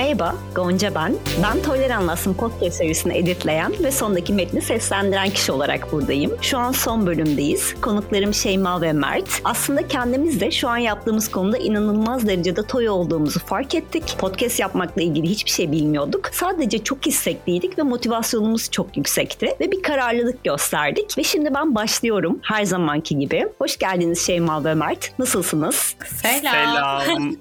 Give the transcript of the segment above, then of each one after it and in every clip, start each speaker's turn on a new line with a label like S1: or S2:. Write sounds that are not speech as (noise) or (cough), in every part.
S1: Merhaba, Gonca ben. Ben Toylar Anlatsın podcast serisini editleyen ve sondaki metni seslendiren kişi olarak buradayım. Şu an son bölümdeyiz. Konuklarım Şeyma ve Mert. Aslında kendimiz de şu an yaptığımız konuda inanılmaz derecede toy olduğumuzu fark ettik. Podcast yapmakla ilgili hiçbir şey bilmiyorduk. Sadece çok istekliydik ve motivasyonumuz çok yüksekti. Ve bir kararlılık gösterdik. Ve şimdi ben başlıyorum her zamanki gibi. Hoş geldiniz Şeyma ve Mert. Nasılsınız?
S2: Selam.
S3: Selam.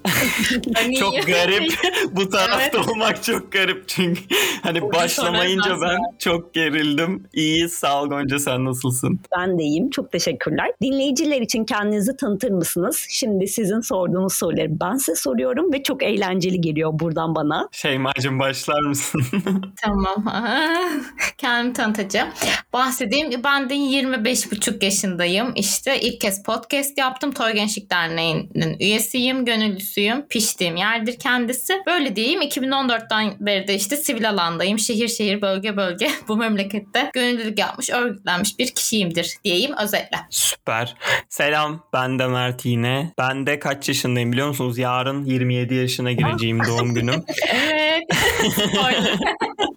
S3: Çok garip. Bu (laughs) tarafta olmak çok garip çünkü (laughs) hani
S2: Oyun
S3: başlamayınca ben çok gerildim. İyi sağ ol Gonca sen nasılsın?
S1: Ben de iyiyim. Çok teşekkürler. Dinleyiciler için kendinizi tanıtır mısınız? Şimdi sizin sorduğunuz soruları ben size soruyorum ve çok eğlenceli geliyor buradan bana.
S3: Şeyma'cığım başlar mısın? (laughs)
S2: Tamam. (laughs) Kendimi tanıtacağım. Bahsedeyim. Ben de 25,5 yaşındayım. İşte ilk kez podcast yaptım. Toy Gençlik Derneği'nin üyesiyim, gönüllüsüyüm. Piştiğim yerdir kendisi. Böyle diyeyim. 2014'ten beri de işte sivil alandayım. Şehir şehir, bölge bölge (laughs) bu memlekette gönüllülük yapmış, örgütlenmiş bir kişiyimdir diyeyim özetle.
S3: Süper. Selam ben de Mert yine. Ben de kaç yaşındayım biliyor musunuz? Yarın 27 yaşına gireceğim doğum günüm. (laughs)
S2: Evet. (laughs)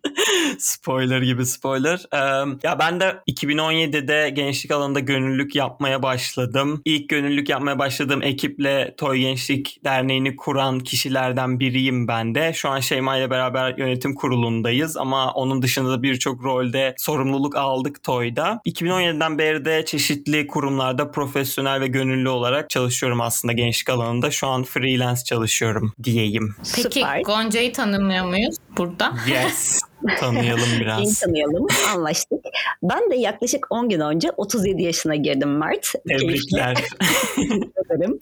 S2: Spoiler.
S3: gibi spoiler. Ee, ya ben de 2017'de gençlik alanında gönüllülük yapmaya başladım. İlk gönüllülük yapmaya başladığım ekiple Toy Gençlik Derneği'ni kuran kişilerden biriyim ben de. Şu an Şeyma ile beraber yönetim kurulundayız ama onun dışında da birçok rolde sorumluluk aldık Toy'da. 2017'den beri de çeşitli kurumlarda profesyonel ve gönüllü olarak çalışıyorum aslında gençlik alanında. Şu an freelance çalışıyorum diyeyim.
S2: Peki
S1: Süper.
S2: Gonca'yı tanımlıyor muyuz burada?
S3: Yes. (laughs) Tanıyalım biraz.
S1: tanıyalım. Anlaştık. Ben de yaklaşık 10 gün önce 37 yaşına girdim Mert.
S3: Tebrikler.
S1: ederim.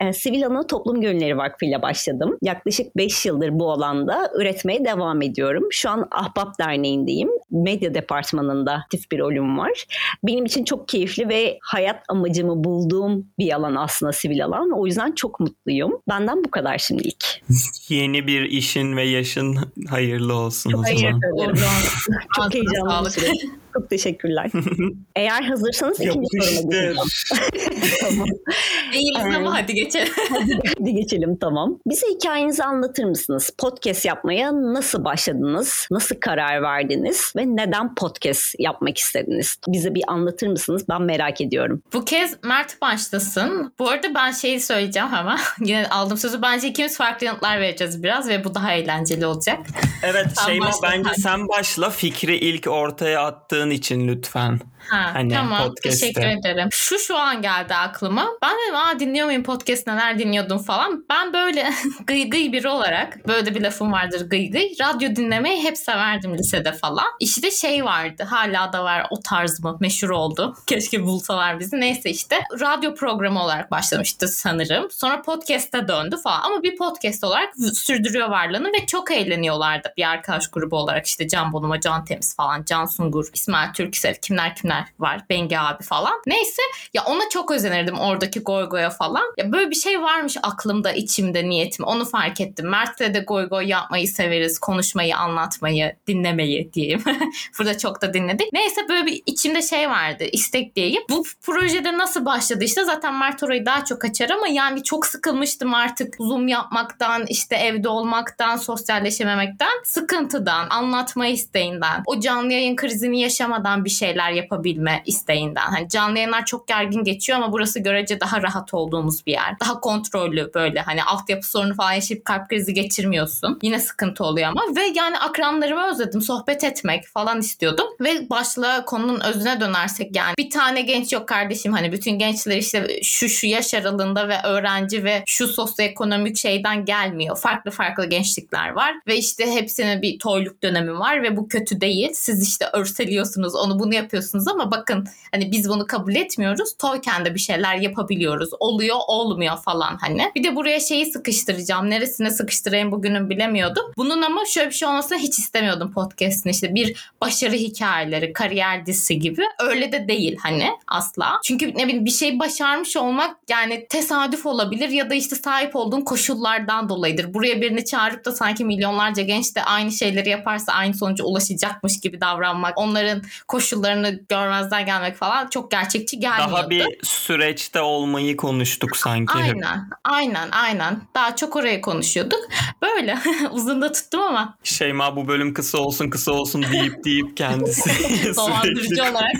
S1: E, Sivil Ana Toplum Gönülleri Vakfı ile başladım. Yaklaşık 5 yıldır bu alanda üretmeye devam ediyorum. Şu an Ahbap Derneği'ndeyim. Medya departmanında aktif bir rolüm var. Benim için çok keyifli ve hayat amacımı bulduğum bir alan aslında sivil alan. O yüzden çok mutluyum. Benden bu kadar şimdilik.
S3: Yeni bir işin ve yaşın hayırlı olsun o
S2: Hayır.
S3: zaman.
S2: Uğurlu olsun. (laughs)
S1: Çok heyecanlı bir
S2: sağlık.
S1: süreç. Çok teşekkürler. (laughs) Eğer hazırsanız ikinci soruma geçeceğim. (laughs) tamam.
S2: Değiliz ama hadi geçelim.
S1: Hadi geçelim tamam. Bize hikayenizi anlatır mısınız? Podcast yapmaya nasıl başladınız? Nasıl karar verdiniz? Ve neden podcast yapmak istediniz? Bize bir anlatır mısınız? Ben merak ediyorum.
S2: Bu kez Mert başlasın. Bu arada ben şeyi söyleyeceğim ama yine aldım sözü. Bence ikimiz farklı yanıtlar vereceğiz biraz ve bu daha eğlenceli olacak.
S3: Evet
S2: Sen
S3: Şeyma
S2: başla.
S3: bence sen başla fikri ilk ortaya attığın için lütfen.
S2: Ha,
S3: Hani
S2: tamam
S3: podcast'te.
S2: teşekkür ederim. Şu şu an geldi aklıma. Ben dedim aa dinliyor muyum podcast neler dinliyordum falan. Ben böyle (laughs) gıy gıy biri olarak böyle bir lafım vardır gıy gıy. Radyo dinlemeyi hep severdim lisede falan. İşte şey vardı hala da var o tarz mı meşhur oldu. Keşke bulsalar bizi. Neyse işte radyo programı olarak başlamıştı sanırım. Sonra podcast'e döndü falan. Ama bir podcast olarak sürdürüyor varlığını ve çok eğleniyorlardı. Bir arkadaş grubu olarak işte Can Bonomo, Can Temiz falan, Can Sungur, İsmail Türksev kimler kimler var. Bengi abi falan. Neyse ya ona çok özenirdim oradaki goy goya falan. Ya böyle bir şey varmış aklımda, içimde, niyetim. Onu fark ettim. Mert'le de goy goy yapmayı severiz. Konuşmayı, anlatmayı, dinlemeyi diyeyim. (laughs) Burada çok da dinledik. Neyse böyle bir içimde şey vardı. istek diyeyim. Bu projede nasıl başladı işte zaten Mert orayı daha çok açar ama yani çok sıkılmıştım artık Zoom yapmaktan, işte evde olmaktan, sosyalleşememekten, sıkıntıdan, anlatma isteğinden, o canlı yayın krizini yaşamadan bir şeyler yapabilme isteğinden. Hani canlı yayınlar çok gergin geçiyor ama burası görece daha rahat olduğumuz bir yer. Daha kontrollü böyle hani altyapı sorunu falan yaşayıp kalp krizi geçirmiyorsun. Yine sıkıntı oluyor ama ve yani akranlarımı özledim. Sohbet etmek falan istiyordum. Ve başla konunun özüne dönersek yani bir tane genç yok kardeşim hani bütün gençler işte şu şu yaş aralığında ve öğrenci ve şu sosyoekonomik şeyden gelmiyor. Farklı farklı gençlikler var ve işte hepsinin bir toyluk dönemi var ve bu kötü değil. Siz işte örseliyorsunuz onu bunu yapıyorsunuz ama bakın hani biz bunu kabul etmiyoruz. Toyken de bir şeyler yapabiliyoruz. Oluyor olmuyor falan hani. Bir de buraya şeyi sıkıştıracağım. Neresine sıkıştırayım bugünün bilemiyordum. Bunun ama şöyle bir şey olmasını hiç istemiyordum podcast'in işte bir başarı hikayeleri, kariyer dizisi gibi. Öyle de değil hani asla. Çünkü ne bileyim bir şey başarmış olmak yani tesadüf olabilir ya da işte sahip olduğun koşullardan dolayıdır. Buraya birini çağırıp da sanki milyonlarca genç de aynı şeyleri yaparsa aynı sonuca ulaşacakmış gibi davranmak, onların koşullarını görmezden gelmek falan çok gerçekçi gelmiyordu.
S3: Daha bir süreçte olmayı konuştuk sanki.
S2: Aynen, aynen, aynen. Daha çok orayı konuşuyorduk. Böyle (laughs) uzun da tuttum ama.
S3: Şeyma bu bölüm kısa olsun kısa olsun deyip deyip kendisi (laughs)
S2: Dolandırıcı olarak.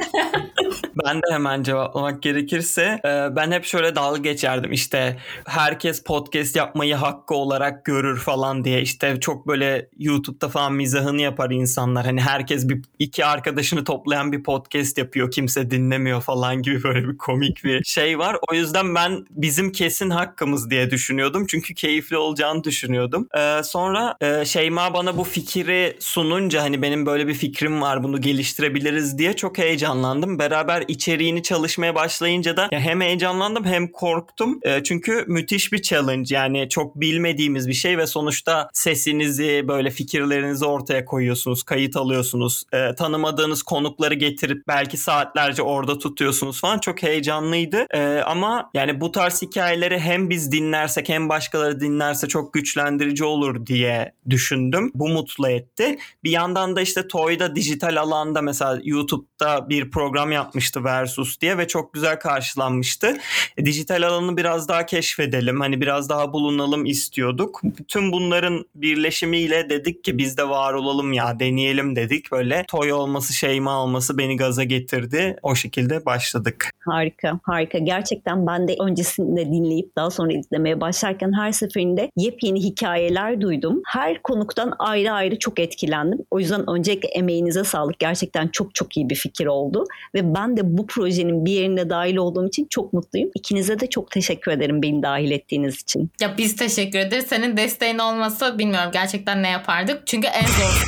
S2: (laughs)
S3: ben de hemen cevaplamak gerekirse e, ben hep şöyle dalga geçerdim işte herkes podcast yapmayı hakkı olarak görür falan diye işte çok böyle YouTube'da falan mizahını yapar insanlar. Hani herkes bir iki arkadaşını toplayan bir podcast yapıyor kimse dinlemiyor falan gibi (laughs) böyle bir komik bir şey var. O yüzden ben bizim kesin hakkımız diye düşünüyordum. Çünkü keyifli olacağını düşünüyordum. E, sonra e, Şeyma bana bu fikri sununca hani benim böyle bir fikrim var bunu geliştirebiliriz diye çok heyecanlandım. Beraber içeriğini çalışmaya başlayınca da hem heyecanlandım hem korktum. E, çünkü müthiş bir challenge. Yani çok bilmediğimiz bir şey ve sonuçta sesinizi böyle fikirlerinizi ortaya koyuyorsunuz, kayıt alıyorsunuz. E, tanımadığınız konukları getirip belki saatlerce orada tutuyorsunuz falan çok heyecanlıydı. E, ama yani bu tarz hikayeleri hem biz dinlersek hem başkaları dinlerse çok güçlendirici olur diye düşündüm. Bu mutlu etti. Bir yandan da işte Toy'da dijital alanda mesela YouTube'da bir program yapmıştı Versus diye ve çok güzel karşılanmıştı. E, dijital alanı biraz daha keşfedelim, hani biraz daha bulunalım istiyorduk. Bütün bunların birleşimiyle dedik ki biz de var olalım ya deneyelim dedik. Böyle toy olması, şeyma olması beni gaza getirdi. O şekilde başladık.
S1: Harika, harika. Gerçekten ben de öncesinde dinleyip daha sonra izlemeye başlarken her seferinde yepyeni hikayeler duydum. Her konuktan ayrı ayrı çok etkilendim. O yüzden öncelikle emeğinize sağlık. Gerçekten çok çok iyi bir fikir oldu. Ve ben de bu projenin bir yerine dahil olduğum için çok mutluyum. İkinize de çok teşekkür ederim beni dahil ettiğiniz için.
S2: Ya biz teşekkür ederiz. Senin desteğin olmasa bilmiyorum gerçekten ne yapardık. Çünkü en zor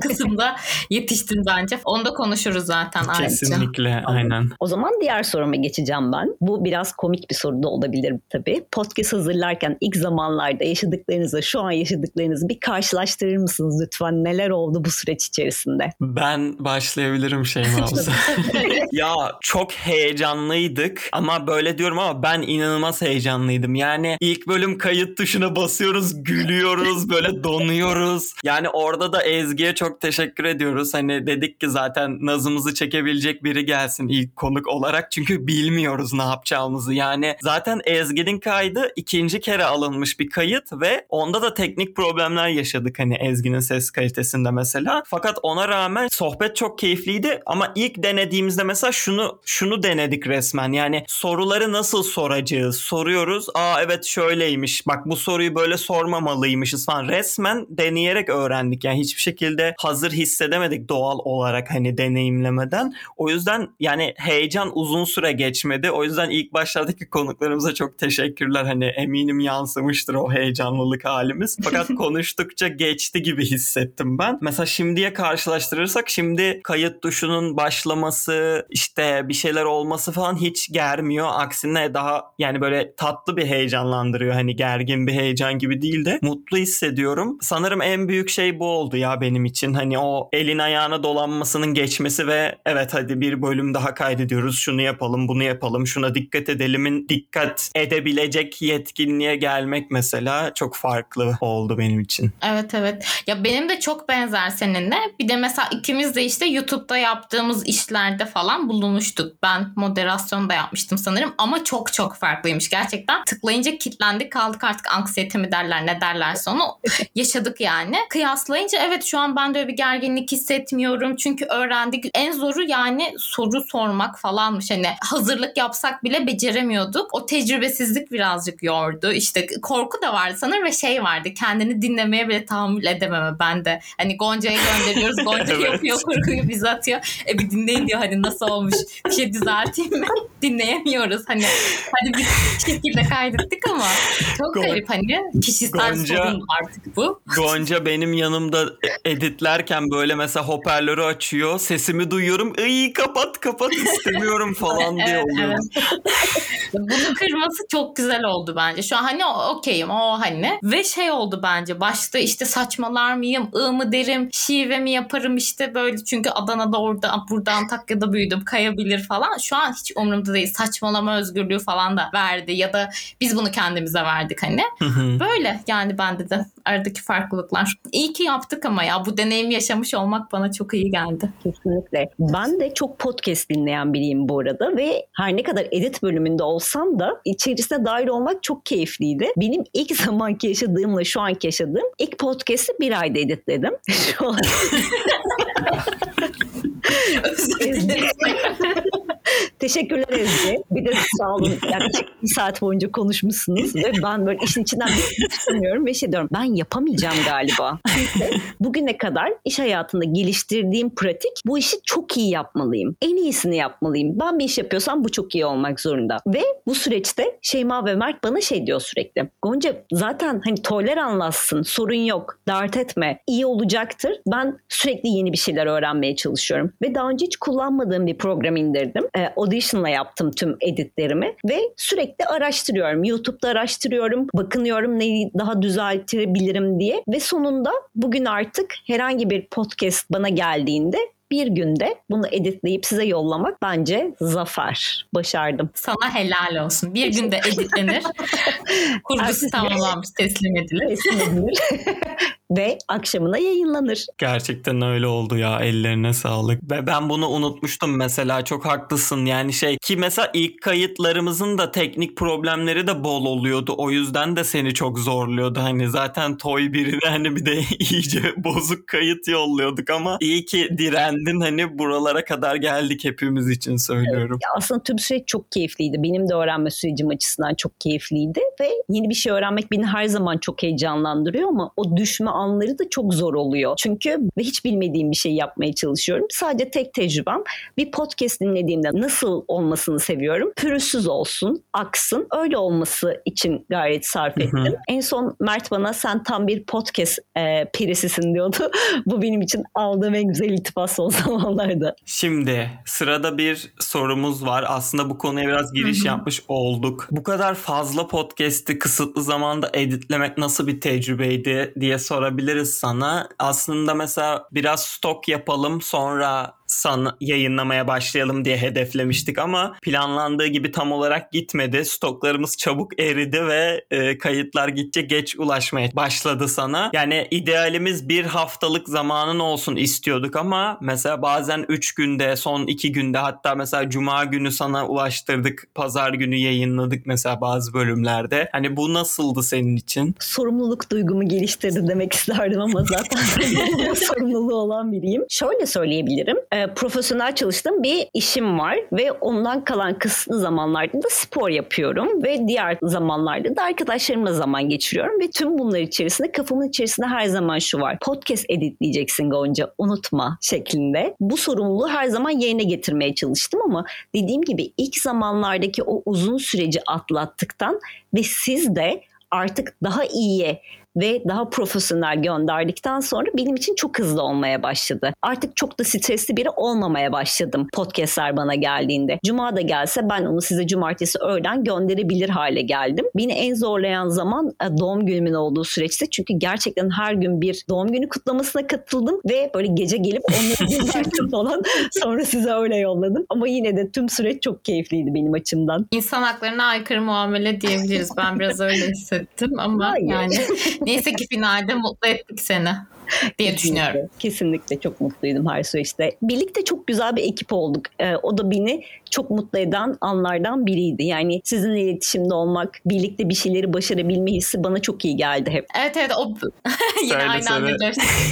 S2: (laughs) kısımda yetiştin bence. Onu da konuşuruz zaten
S3: Kesinlikle
S2: ayrıca.
S3: aynen.
S1: O zaman diğer soruma geçeceğim ben. Bu biraz komik bir soru da olabilir tabii. Podcast hazırlarken ilk zamanlarda yaşadıklarınızı, şu an yaşadıklarınızı bir karşılaştırır mısınız lütfen? Neler oldu bu süreç içerisinde?
S3: Ben başlayabilirim Şeyma (laughs) (laughs) ya çok heyecanlıydık ama böyle diyorum ama ben inanılmaz heyecanlıydım. Yani ilk bölüm kayıt tuşuna basıyoruz, gülüyoruz, böyle donuyoruz. Yani orada da Ezgi'ye çok teşekkür ediyoruz. Hani dedik ki zaten nazımızı çekebilecek biri gelsin ilk konuk olarak. Çünkü bilmiyoruz ne yapacağımızı. Yani zaten Ezgi'nin kaydı ikinci kere alınmış bir kayıt ve onda da teknik problemler yaşadık hani Ezgi'nin ses kalitesinde mesela. Fakat ona rağmen sohbet çok keyifliydi ama ilk denediğimizde mesela şunu şunu denedik resmen. Yani soruları nasıl soracağız? Soruyoruz. Aa evet şöyleymiş. Bak bu soruyu böyle sormamalıymışız falan. Resmen deneyerek öğrendik. Yani hiçbir şekilde hazır hissedemedik doğal olarak hani deneyimlemeden. O yüzden yani heyecan uzun süre geçmedi. O yüzden ilk başlardaki konuklarımıza çok teşekkürler. Hani eminim yansımıştır o heyecanlılık halimiz. Fakat (laughs) konuştukça geçti gibi hissettim ben. Mesela şimdiye karşılaştırırsak şimdi kayıt tuşunun başlaması işte bir şeyler olması falan hiç germiyor. Aksine daha yani böyle tatlı bir heyecanlandırıyor. Hani gergin bir heyecan gibi değil de mutlu hissediyorum. Sanırım en büyük şey bu oldu ya benim için. Hani o elin ayağına dolanmasının geçmesi ve evet hadi bir bölüm daha kaydediyoruz. Şunu yapalım, bunu yapalım, şuna dikkat edelimin dikkat edebilecek yetkinliğe gelmek mesela çok farklı oldu benim için.
S2: Evet evet. Ya benim de çok benzer seninle. Bir de mesela ikimiz de işte YouTube'da yaptığımız işlerde falan bulunmuştuk. Ben moderasyon da yapmıştım sanırım ama çok çok farklıymış gerçekten. Tıklayınca kilitlendik kaldık artık anksiyete mi derler ne derlerse onu yaşadık yani. Kıyaslayınca evet şu an ben de öyle bir gerginlik hissetmiyorum. Çünkü öğrendik. En zoru yani soru sormak falanmış. Hani hazırlık yapsak bile beceremiyorduk. O tecrübesizlik birazcık yordu. İşte korku da vardı sanırım ve şey vardı. Kendini dinlemeye bile tahammül edememe ben de. Hani Gonca'ya gönderiyoruz. Gonca (laughs)
S3: Evet.
S2: yapıyor kurguyu bize atıyor. E bir dinleyin diyor hani nasıl olmuş. Bir şey düzelteyim mi? (laughs) Dinleyemiyoruz. Hani hadi bir şekilde kaydettik ama çok
S3: Gon-
S2: garip hani kişisel
S3: Gonca-
S2: sorun artık bu.
S3: Gonca benim yanımda editlerken böyle mesela hoparlörü açıyor. Sesimi duyuyorum. İyi kapat kapat istemiyorum (laughs) falan diye
S2: Evet,
S3: oluyor. (laughs)
S2: Bunu kırması çok güzel oldu bence. Şu an hani okeyim o hani. Ve şey oldu bence başta işte saçmalar mıyım, ı mı derim, şive mi yaparım işte böyle. Çünkü Adana'da orada burada Antakya'da büyüdüm kayabilir falan. Şu an hiç umurumda değil. Saçmalama özgürlüğü falan da verdi ya da biz bunu kendimize verdik hani. Böyle yani bende de aradaki farklılıklar. İyi ki yaptık ama ya bu deneyimi yaşamış olmak bana çok iyi geldi.
S1: Kesinlikle. Ben de çok podcast dinleyen biriyim bu arada ve her ne kadar edit bölümünde olsam da içerisine dahil olmak çok keyifliydi. Benim ilk (laughs) zamanki yaşadığımla şu anki yaşadığım ilk podcast'i bir ayda editledim. (laughs) Şu an... (laughs) Teşekkürler Ezgi. Bir de sağ olun. Yaklaşık bir saat boyunca konuşmuşsunuz ve ben böyle işin içinden bir çıkamıyorum ve şey diyorum ben yapamayacağım galiba. Bugüne kadar iş hayatında geliştirdiğim pratik bu işi çok iyi yapmalıyım. En iyisini yapmalıyım. Ben bir iş yapıyorsam bu çok iyi olmak zorunda. Ve bu süreçte Şeyma ve Mert bana şey diyor sürekli. Gonca zaten hani toler anlatsın sorun yok dert etme iyi olacaktır. Ben sürekli yeni bir şeyler öğrenmeye çalışıyorum. Ve daha önce hiç kullanmadığım bir program indirdim. E, Audition'la yaptım tüm editlerimi ve sürekli araştırıyorum. YouTube'da araştırıyorum, bakınıyorum neyi daha düzeltebilirim diye ve sonunda bugün artık herhangi bir podcast bana geldiğinde bir günde bunu editleyip size yollamak bence zafer. Başardım.
S2: Sana helal olsun. Bir günde editlenir. (laughs) Kurgusu tamamlanmış, teslim edilir.
S1: Teslim edilir. (laughs) ve akşamına yayınlanır.
S3: Gerçekten öyle oldu ya ellerine sağlık. Ve ben bunu unutmuştum mesela çok haklısın yani şey ki mesela ilk kayıtlarımızın da teknik problemleri de bol oluyordu. O yüzden de seni çok zorluyordu. Hani zaten Toy biri hani bir de (laughs) iyice bozuk kayıt yolluyorduk ama iyi ki direndin hani buralara kadar geldik hepimiz için söylüyorum.
S1: Evet, aslında tüm süreç çok keyifliydi. Benim de öğrenme sürecim açısından çok keyifliydi ve yeni bir şey öğrenmek beni her zaman çok heyecanlandırıyor ama o düşme anları da çok zor oluyor. Çünkü hiç bilmediğim bir şey yapmaya çalışıyorum. Sadece tek tecrübem bir podcast dinlediğimde nasıl olmasını seviyorum. Pürüzsüz olsun, aksın. Öyle olması için gayret sarf ettim. Hı hı. En son Mert bana sen tam bir podcast e, pirisisin diyordu. (laughs) Bu benim için aldığım en güzel iltifat son (laughs) zamanlarda.
S3: Şimdi sırada bir sorumuz var. Aslında bu konuya biraz giriş yapmış olduk. Bu kadar fazla podcast'i kısıtlı zamanda editlemek nasıl bir tecrübeydi diye sorabiliriz sana. Aslında mesela biraz stok yapalım sonra san yayınlamaya başlayalım diye hedeflemiştik ama planlandığı gibi tam olarak gitmedi. Stoklarımız çabuk eridi ve e, kayıtlar gitçe geç ulaşmaya başladı sana. Yani idealimiz bir haftalık zamanın olsun istiyorduk ama mesela bazen 3 günde, son 2 günde hatta mesela cuma günü sana ulaştırdık. Pazar günü yayınladık mesela bazı bölümlerde. Hani bu nasıldı senin için?
S1: Sorumluluk duygumu geliştirdi demek isterdim ama zaten (laughs) sorumluluğu olan biriyim. Şöyle söyleyebilirim. E, profesyonel çalıştığım bir işim var ve ondan kalan kısıtlı zamanlarda da spor yapıyorum ve diğer zamanlarda da arkadaşlarımla zaman geçiriyorum ve tüm bunlar içerisinde kafamın içerisinde her zaman şu var. Podcast editleyeceksin Gonca unutma şeklinde. Bu sorumluluğu her zaman yerine getirmeye çalıştım ama dediğim gibi ilk zamanlardaki o uzun süreci atlattıktan ve siz de artık daha iyiye ve daha profesyonel gönderdikten sonra benim için çok hızlı olmaya başladı. Artık çok da stresli biri olmamaya başladım podcastler bana geldiğinde. Cuma da gelse ben onu size cumartesi öğlen gönderebilir hale geldim. Beni en zorlayan zaman e, doğum günümün olduğu süreçte çünkü gerçekten her gün bir doğum günü kutlamasına katıldım ve böyle gece gelip onları (laughs) gönderdim falan sonra size öyle yolladım. Ama yine de tüm süreç çok keyifliydi benim açımdan.
S2: İnsan haklarına aykırı muamele diyebiliriz. Ben biraz öyle hissettim ama Hayır. yani (laughs) Neyse ki finalde mutlu ettik seni diye düşünüyorum.
S1: Kesinlikle çok mutluydum her süreçte. Birlikte çok güzel bir ekip olduk. Ee, o da beni çok mutlu eden anlardan biriydi. Yani sizinle iletişimde olmak, birlikte bir şeyleri başarabilme hissi bana çok iyi geldi hep.
S2: Evet evet o (laughs) yine söyle, aynı anda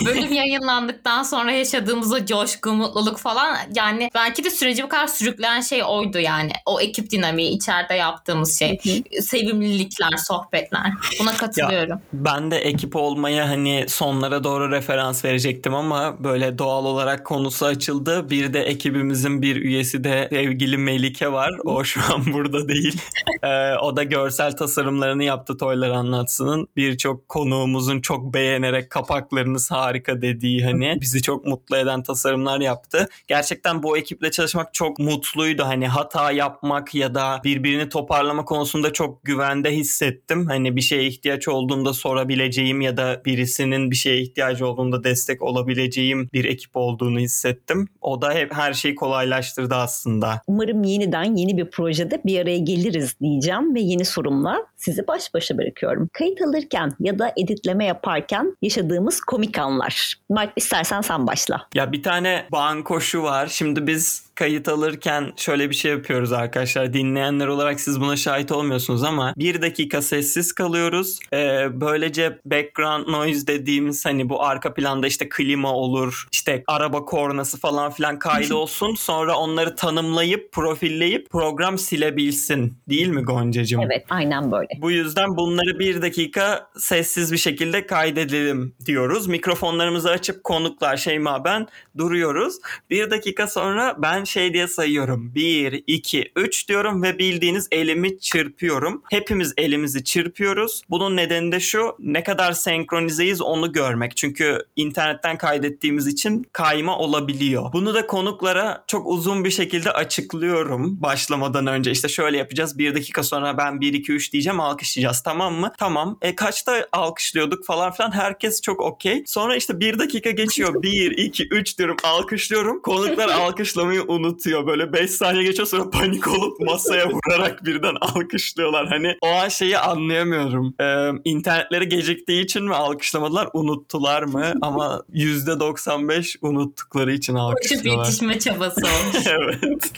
S2: Bölüm yayınlandıktan sonra yaşadığımız o coşku, mutluluk falan yani belki de süreci bu kadar sürükleyen şey oydu yani. O ekip dinamiği içeride yaptığımız şey. Sevimlilikler, sohbetler. Buna katılıyorum. Ya,
S3: ben de ekip olmaya hani sonlara doğru referans verecektim ama böyle doğal olarak konusu açıldı. Bir de ekibimizin bir üyesi de sevgili Melike var. O şu an (laughs) burada değil. ee, o da görsel tasarımlarını yaptı Toylar Anlatsın'ın. Birçok konuğumuzun çok beğenerek kapaklarınız harika dediği hani bizi çok mutlu eden tasarımlar yaptı. Gerçekten bu ekiple çalışmak çok mutluydu. Hani hata yapmak ya da birbirini toparlama konusunda çok güvende hissettim. Hani bir şeye ihtiyaç olduğunda sorabileceğim ya da birisinin bir şeye ihtiyacı ihtiyacı olduğunda destek olabileceğim bir ekip olduğunu hissettim. O da hep her şeyi kolaylaştırdı aslında.
S1: Umarım yeniden yeni bir projede bir araya geliriz diyeceğim ve yeni sorumla sizi baş başa bırakıyorum. Kayıt alırken ya da editleme yaparken yaşadığımız komik anlar. Mark istersen sen başla.
S3: Ya bir tane bankoşu var. Şimdi biz kayıt alırken şöyle bir şey yapıyoruz arkadaşlar. Dinleyenler olarak siz buna şahit olmuyorsunuz ama bir dakika sessiz kalıyoruz. Ee, böylece background noise dediğimiz hani bu arka planda işte klima olur, işte araba kornası falan filan kaydı (laughs) olsun. Sonra onları tanımlayıp, profilleyip program silebilsin. Değil mi Goncacığım?
S1: Evet aynen böyle.
S3: Bu yüzden bunları bir dakika sessiz bir şekilde kaydedelim diyoruz. Mikrofonlarımızı açıp konuklar Şeyma ben duruyoruz. Bir dakika sonra ben şey diye sayıyorum. 1, 2, 3 diyorum ve bildiğiniz elimi çırpıyorum. Hepimiz elimizi çırpıyoruz. Bunun nedeni de şu ne kadar senkronizeyiz onu görmek. Çünkü internetten kaydettiğimiz için kayma olabiliyor. Bunu da konuklara çok uzun bir şekilde açıklıyorum başlamadan önce. İşte şöyle yapacağız. Bir dakika sonra ben 1, 2, 3 diyeceğim alkışlayacağız tamam mı? Tamam. E kaçta alkışlıyorduk falan filan herkes çok okey. Sonra işte bir dakika geçiyor. 1, 2, 3 diyorum alkışlıyorum. Konuklar (laughs) alkışlamayı unutuyor. Böyle 5 saniye geçiyor sonra panik olup masaya vurarak birden alkışlıyorlar. Hani o an şeyi anlayamıyorum. Ee, internetleri geciktiği için mi alkışlamadılar? Unuttular mı? Ama %95 unuttukları için
S2: Koşup
S3: alkışlıyorlar.
S2: yetişme çabası olmuş. (laughs)
S3: evet.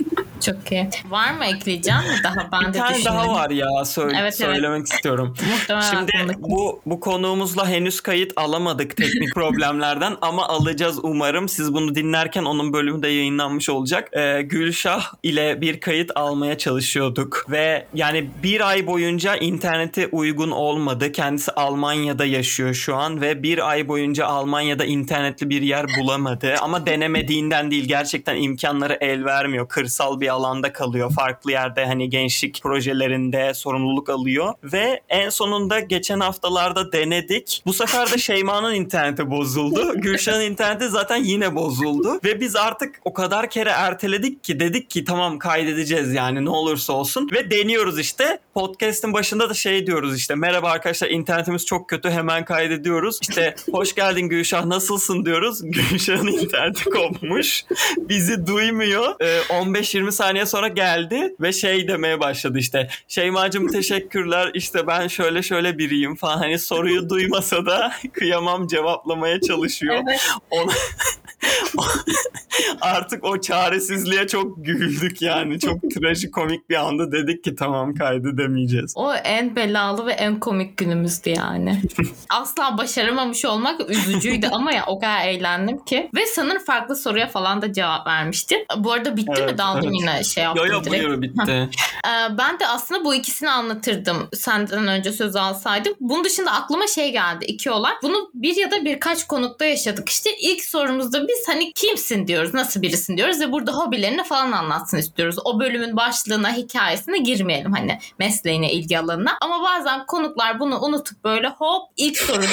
S2: Çok iyi. Var mı ekleyeceğim mi daha? Ben
S3: Bir
S2: de
S3: tane
S2: düşündüm.
S3: daha var ya söyle,
S2: Evet, evet.
S3: söylemek istiyorum.
S2: Muhtemelen
S3: Şimdi
S2: aklımdaki.
S3: bu bu konuğumuzla henüz kayıt alamadık teknik (laughs) problemlerden ama alacağız umarım. Siz bunu dinlerken onun bölümü de yayınlanmış olacak. Ee, Gülşah ile bir kayıt almaya çalışıyorduk ve yani bir ay boyunca internete uygun olmadı. Kendisi Almanya'da yaşıyor şu an ve bir ay boyunca Almanya'da internetli bir yer bulamadı. Ama denemediğinden değil gerçekten imkanları el vermiyor. Kırsal bir alanda kalıyor. Farklı yerde hani gençlik projelerinde sorumluluk alıyor ve en sonunda geçen haftalarda denedik. Bu sefer de Şeyma'nın interneti bozuldu. (laughs) Gülşah'ın interneti zaten yine bozuldu ve biz artık o kadar kere erteledik ki dedik ki tamam kaydedeceğiz yani ne olursa olsun ve deniyoruz işte. Podcast'in başında da şey diyoruz işte merhaba arkadaşlar internetimiz çok kötü hemen kaydediyoruz. İşte (laughs) hoş geldin Gülşah nasılsın diyoruz. Gülşah'ın interneti kopmuş. Bizi duymuyor. Ee, 15-20 saniye sonra geldi ve şey demeye başladı işte. Şeyma'cığım teşekkürler işte ben şöyle şöyle biriyim falan. Hani soruyu duymasa da (laughs) kıyamam cevaplamaya çalışıyor.
S2: Evet.
S3: Ona... (laughs) Artık o çaresizliğe çok güldük yani. Çok (laughs) trajikomik bir anda dedik ki tamam kaydı demeyeceğiz.
S2: O en belalı ve en komik günümüzdü yani. (laughs) Asla başaramamış olmak üzücüydü (laughs) ama ya o kadar eğlendim ki. Ve sanırım farklı soruya falan da cevap vermişti. Bu arada bitti
S3: Evet,
S2: mi? Daldım
S3: evet.
S2: yine şey
S3: Yo
S2: yaptım
S3: yo
S2: direkt.
S3: buyur bitti.
S2: Ee, ben de aslında bu ikisini anlatırdım senden önce söz alsaydım. Bunun dışında aklıma şey geldi iki olay. Bunu bir ya da birkaç konukta yaşadık işte. ilk sorumuzda biz hani kimsin diyoruz, nasıl birisin diyoruz ve burada hobilerini falan anlatsın istiyoruz. O bölümün başlığına, hikayesine girmeyelim hani mesleğine, ilgi alanına. Ama bazen konuklar bunu unutup böyle hop ilk soruda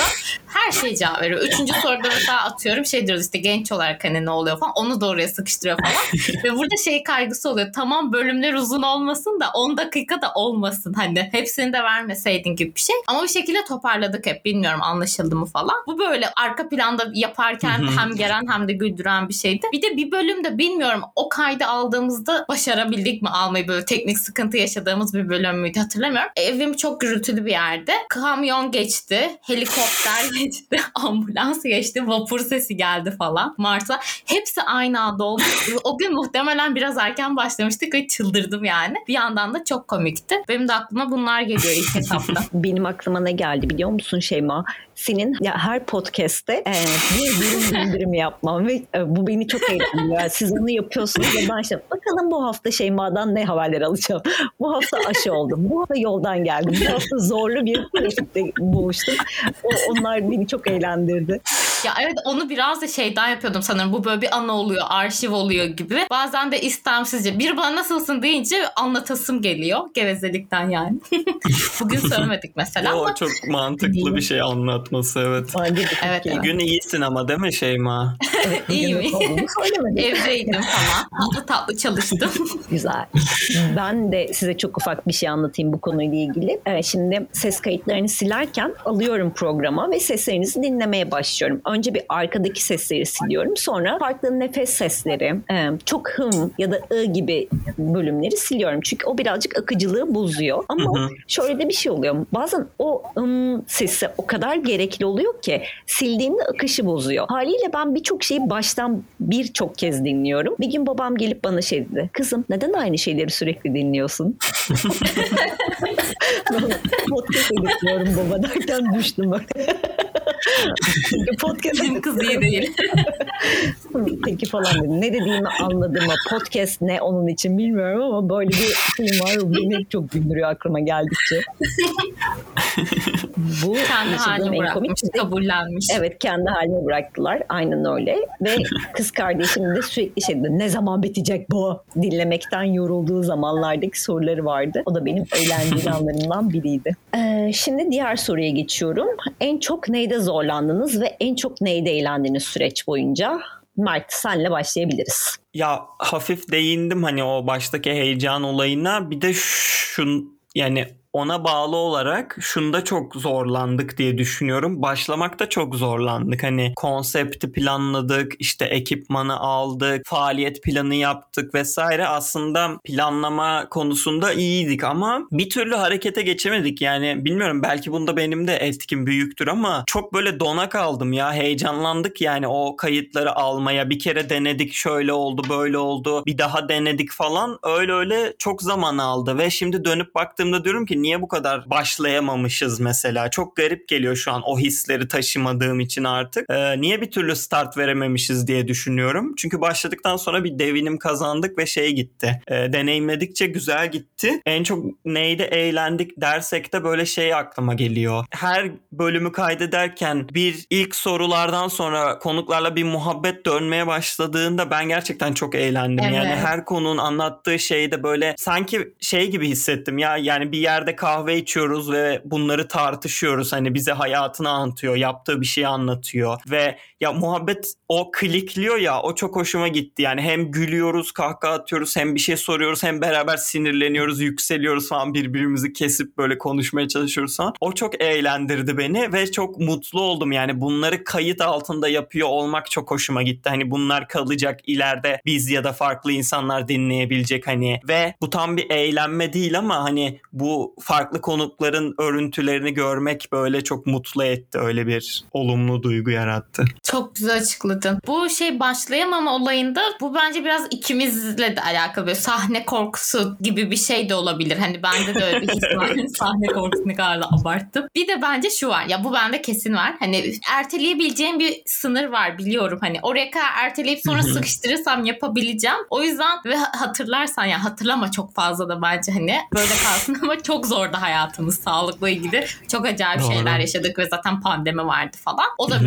S2: her şey cevap veriyor. Üçüncü soruda mesela atıyorum şey diyoruz işte genç olarak hani ne oluyor falan onu da oraya sıkıştırıyor falan. (laughs) Ve burada şey kaygısı oluyor. Tamam bölümler uzun olmasın da 10 dakika da olmasın. Hani hepsini de vermeseydin gibi bir şey. Ama bir şekilde toparladık hep. Bilmiyorum anlaşıldı mı falan. Bu böyle arka planda yaparken hem geren hem de güldüren bir şeydi. Bir de bir bölümde bilmiyorum o kaydı aldığımızda başarabildik mi almayı böyle teknik sıkıntı yaşadığımız bir bölüm müydü hatırlamıyorum. Evim çok gürültülü bir yerde. Kamyon geçti, helikopter (laughs) geçti, ambulans geçti, vapur sesi geldi falan. Mars'a hepsi aynı anda oldu. o gün muhtemelen biraz erken başlamıştık ve çıldırdım yani. Bir yandan da çok komikti. Benim de aklıma bunlar geliyor ilk etapta. (laughs)
S1: Benim aklıma ne geldi biliyor musun Şeyma? Senin ya her podcast'te e, bir bölüm bildirimi yapmam ve e, bu beni çok eğlendiriyor. Yani siz onu yapıyorsunuz ve ben işte bakalım bu hafta Şeyma'dan ne haberler alacağım. (laughs) Bu hafta aşı oldum. Bu hafta yoldan geldim. Bu hafta zorlu bir trafikte buluştum. O, onlar beni çok eğlendirdi.
S2: Ya evet onu biraz da şeyden yapıyordum sanırım. Bu böyle bir ana oluyor, arşiv oluyor gibi. Bazen de istemsizce bir bana nasılsın deyince anlatasım geliyor. Gevezelikten yani. (laughs) Bugün söylemedik mesela ama
S3: O çok mantıklı bir şey anlatması evet.
S2: Evet, evet.
S3: Bugün iyisin ama değil mi Şeyma?
S1: Evet, (laughs)
S2: İyi mi? Evdeydim falan. Tatlı tatlı çalıştım. (laughs)
S1: Güzel. Ben de size çok ufak bir şey anlatayım bu konuyla ilgili. Evet, şimdi ses kayıtlarını silerken alıyorum programa ve seslerinizi dinlemeye başlıyorum. Önce bir arkadaki sesleri siliyorum. Sonra farklı nefes sesleri, e, çok hım ya da ı gibi bölümleri siliyorum. Çünkü o birazcık akıcılığı bozuyor. Ama
S3: Hı hı.
S1: şöyle de bir şey oluyor. Bazen o ım sesi o kadar gerekli oluyor ki sildiğimde akışı bozuyor. Haliyle ben birçok şeyi baştan birçok kez dinliyorum. Bir gün babam gelip bana şey dedi. Kızım neden aynı şeyleri sürekli dinliyorsun? (laughs) Podcast editliyorum baba derken düştüm böyle. (laughs) (laughs) Podcast
S2: Bizim kız iyi değil. (laughs)
S1: Peki falan dedim. Ne dediğimi anladım podcast ne onun için bilmiyorum ama böyle bir film var. Beni çok güldürüyor aklıma geldikçe. (laughs) Bu
S2: Kendi haline bırakmış,
S1: komik şey.
S2: kabullenmiş.
S1: Evet kendi haline bıraktılar. Aynen öyle. Ve kız kardeşim de sürekli şey dedi. Ne zaman bitecek bu? Dinlemekten yorulduğu zamanlardaki soruları vardı. O da benim eğlenceli anlarımdan biriydi. Ee, şimdi diğer soruya geçiyorum. En çok neyde zorlandınız ve en çok neyde eğlendiniz süreç boyunca? Mert senle başlayabiliriz.
S3: Ya hafif değindim hani o baştaki heyecan olayına. Bir de şun yani ona bağlı olarak şunda çok zorlandık diye düşünüyorum. Başlamakta çok zorlandık. Hani konsepti planladık, işte ekipmanı aldık, faaliyet planı yaptık vesaire. Aslında planlama konusunda iyiydik ama bir türlü harekete geçemedik. Yani bilmiyorum belki bunda benim de etkim büyüktür ama çok böyle dona kaldım ya. Heyecanlandık yani o kayıtları almaya. Bir kere denedik şöyle oldu böyle oldu. Bir daha denedik falan. Öyle öyle çok zaman aldı ve şimdi dönüp baktığımda diyorum ki niye bu kadar başlayamamışız mesela? Çok garip geliyor şu an o hisleri taşımadığım için artık. Ee, niye bir türlü start verememişiz diye düşünüyorum. Çünkü başladıktan sonra bir devinim kazandık ve şey gitti. Ee, deneyimledikçe güzel gitti. En çok neyde eğlendik dersek de böyle şey aklıma geliyor. Her bölümü kaydederken bir ilk sorulardan sonra konuklarla bir muhabbet dönmeye başladığında ben gerçekten çok eğlendim.
S2: Evet.
S3: Yani her konunun anlattığı şeyde böyle sanki şey gibi hissettim ya yani bir yerde kahve içiyoruz ve bunları tartışıyoruz. Hani bize hayatını anlatıyor, yaptığı bir şeyi anlatıyor ve ya muhabbet o klikliyor ya o çok hoşuma gitti. Yani hem gülüyoruz, kahkaha atıyoruz, hem bir şey soruyoruz, hem beraber sinirleniyoruz, yükseliyoruz falan birbirimizi kesip böyle konuşmaya çalışıyoruz falan. O çok eğlendirdi beni ve çok mutlu oldum. Yani bunları kayıt altında yapıyor olmak çok hoşuma gitti. Hani bunlar kalacak ileride biz ya da farklı insanlar dinleyebilecek hani ve bu tam bir eğlenme değil ama hani bu farklı konukların örüntülerini görmek böyle çok mutlu etti. Öyle bir olumlu duygu yarattı.
S2: Çok güzel açıkladın. Bu şey başlayamama olayında bu bence biraz ikimizle de alakalı. Böyle sahne korkusu gibi bir şey de olabilir. Hani bende de öyle bir his var. (laughs) sahne korkusunu da abarttım. Bir de bence şu var. Ya bu bende kesin var. Hani erteleyebileceğim bir sınır var biliyorum. Hani oraya kadar erteleyip sonra sıkıştırırsam yapabileceğim. O yüzden ve hatırlarsan ya hatırlama çok fazla da bence hani böyle kalsın (laughs) ama çok zordu hayatımız sağlıkla ilgili. Çok acayip
S3: Doğru.
S2: şeyler yaşadık ve zaten pandemi vardı falan. O da
S3: Hı hı.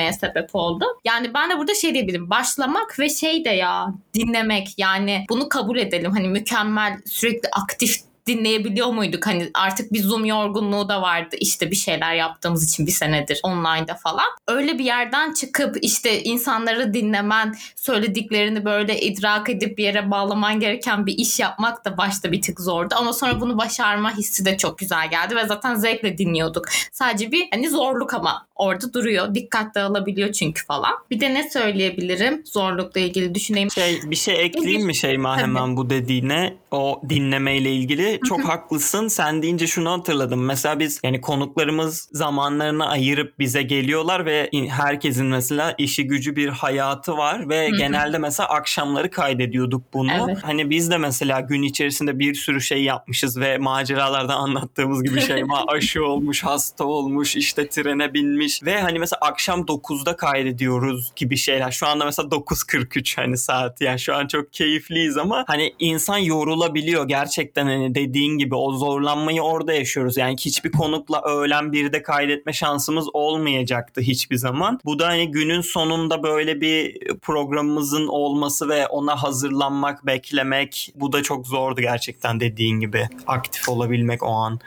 S2: Ertelemeye sebep oldu. Yani ben de burada şey diyebilirim. Başlamak ve şey de ya dinlemek yani bunu kabul edelim. Hani mükemmel sürekli aktif dinleyebiliyor muyduk? Hani artık bir Zoom yorgunluğu da vardı. İşte bir şeyler yaptığımız için bir senedir online'da falan. Öyle bir yerden çıkıp işte insanları dinlemen, söylediklerini böyle idrak edip bir yere bağlaman gereken bir iş yapmak da başta bir tık zordu. Ama sonra bunu başarma hissi de çok güzel geldi ve zaten zevkle dinliyorduk. Sadece bir hani zorluk ama orada duruyor. Dikkat dağılabiliyor çünkü falan. Bir de ne söyleyebilirim zorlukla ilgili düşüneyim.
S3: Şey bir şey ekleyeyim mi Şeyma hemen bu dediğine o dinlemeyle ilgili çok haklısın. Sen deyince şunu hatırladım. Mesela biz yani konuklarımız zamanlarını ayırıp bize geliyorlar ve in- herkesin mesela işi gücü bir hayatı var ve
S2: Hı hı.
S3: genelde mesela akşamları kaydediyorduk bunu.
S2: Evet.
S3: hani biz de mesela gün içerisinde bir sürü şey yapmışız ve maceralarda (laughs) anlattığımız gibi Şeyma aşı olmuş hasta olmuş işte trene binmiş ve hani mesela akşam 9'da kaydediyoruz gibi şeyler. Şu anda mesela 9.43 hani saat. Yani şu an çok keyifliyiz ama hani insan yorulabiliyor gerçekten hani dediğin gibi o zorlanmayı orada yaşıyoruz. Yani hiçbir konukla öğlen birde kaydetme şansımız olmayacaktı hiçbir zaman. Bu da hani günün sonunda böyle bir programımızın olması ve ona hazırlanmak, beklemek bu da çok zordu gerçekten dediğin gibi. Aktif olabilmek o an.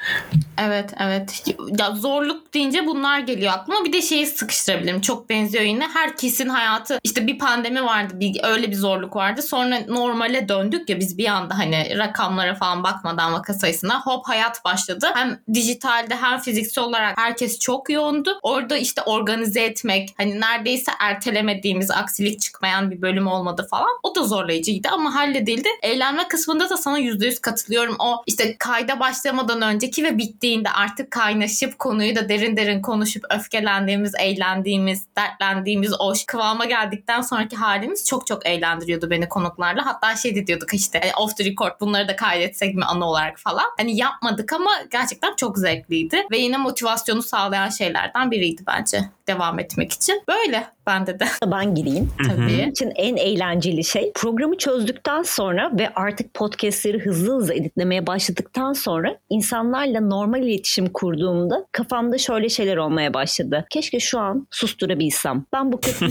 S2: Evet evet. Ya zorluk deyince bunlar geliyor aklıma. Bir de şeyi sıkıştırabilirim. Çok benziyor yine. Herkesin hayatı işte bir pandemi vardı. Bir, öyle bir zorluk vardı. Sonra normale döndük ya biz bir anda hani rakamlara falan bakmadan vaka sayısına hop hayat başladı. Hem dijitalde hem fiziksel olarak herkes çok yoğundu. Orada işte organize etmek hani neredeyse ertelemediğimiz aksilik çıkmayan bir bölüm olmadı falan. O da zorlayıcıydı ama halledildi. Eğlenme kısmında da sana %100 katılıyorum. O işte kayda başlamadan önceki ve bittiğinde artık kaynaşıp konuyu da derin derin konuşup öfkelendiğimiz, eğlendiğimiz, dertlendiğimiz o kıvama geldikten sonraki halimiz çok çok eğlendiriyordu beni konuklarla. Hatta şey diyorduk işte e, off the record bunları da kaydetsek mi anı olarak falan. Hani yapmadık ama gerçekten çok zevkliydi ve yine motivasyonu sağlayan şeylerden biriydi bence devam etmek için. Böyle bende de. (laughs)
S1: Ben gireyim.
S2: Tabii.
S1: Benim için en eğlenceli şey programı çözdükten sonra ve artık podcastleri hızlı hızlı editlemeye başladıktan sonra insanlarla normal iletişim kurduğumda kafamda şöyle şeyler olmaya başladı. Keşke şu an susturabilsem. Ben bu (laughs) kötü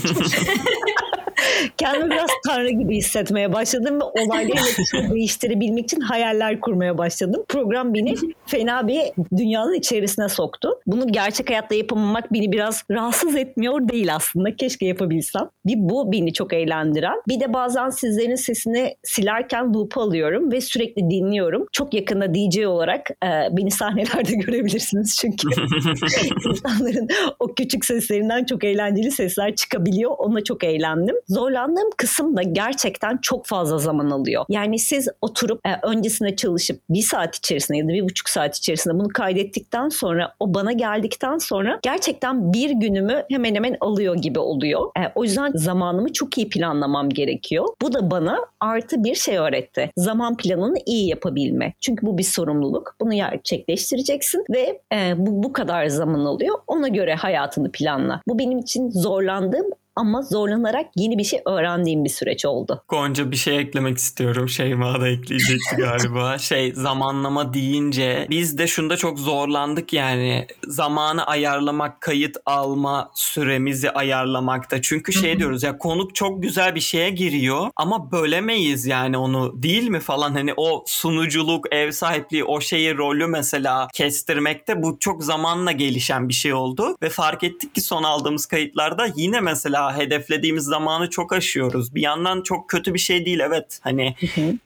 S1: Kendimi biraz tanrı gibi hissetmeye başladım ve olayları değiştirebilmek için hayaller kurmaya başladım. Program beni fena bir dünyanın içerisine soktu. Bunu gerçek hayatta yapamamak beni biraz rahatsız etmiyor değil aslında. Keşke yapabilsem. Bir bu beni çok eğlendiren. Bir de bazen sizlerin sesini silerken loop alıyorum ve sürekli dinliyorum. Çok yakında DJ olarak e, beni sahnelerde (laughs) görebilirsiniz çünkü (laughs) insanların o küçük seslerinden çok eğlenceli sesler çıkabiliyor. Ona çok eğlendim. Zorlandığım kısım da gerçekten çok fazla zaman alıyor. Yani siz oturup e, öncesinde çalışıp bir saat içerisinde ya da bir buçuk saat içerisinde bunu kaydettikten sonra o bana geldikten sonra gerçekten bir günümü hemen hemen alıyor gibi oluyor. E, o yüzden zamanımı çok iyi planlamam gerekiyor. Bu da bana artı bir şey öğretti. Zaman planını iyi yapabilme. Çünkü bu bir sorumluluk. Bunu gerçekleştireceksin ve e, bu bu kadar zaman alıyor. Ona göre hayatını planla. Bu benim için zorlandığım ama zorlanarak yeni bir şey öğrendiğim bir süreç oldu.
S3: Gonca bir şey eklemek istiyorum. Şeyma da ekleyecekti galiba. (laughs) şey zamanlama deyince biz de şunda çok zorlandık yani. Zamanı ayarlamak, kayıt alma süremizi ayarlamakta. Çünkü şey diyoruz ya konuk çok güzel bir şeye giriyor ama bölemeyiz yani onu değil mi falan hani o sunuculuk, ev sahipliği, o şeyi rolü mesela kestirmekte bu çok zamanla gelişen bir şey oldu ve fark ettik ki son aldığımız kayıtlarda yine mesela hedeflediğimiz zamanı çok aşıyoruz. Bir yandan çok kötü bir şey değil evet. Hani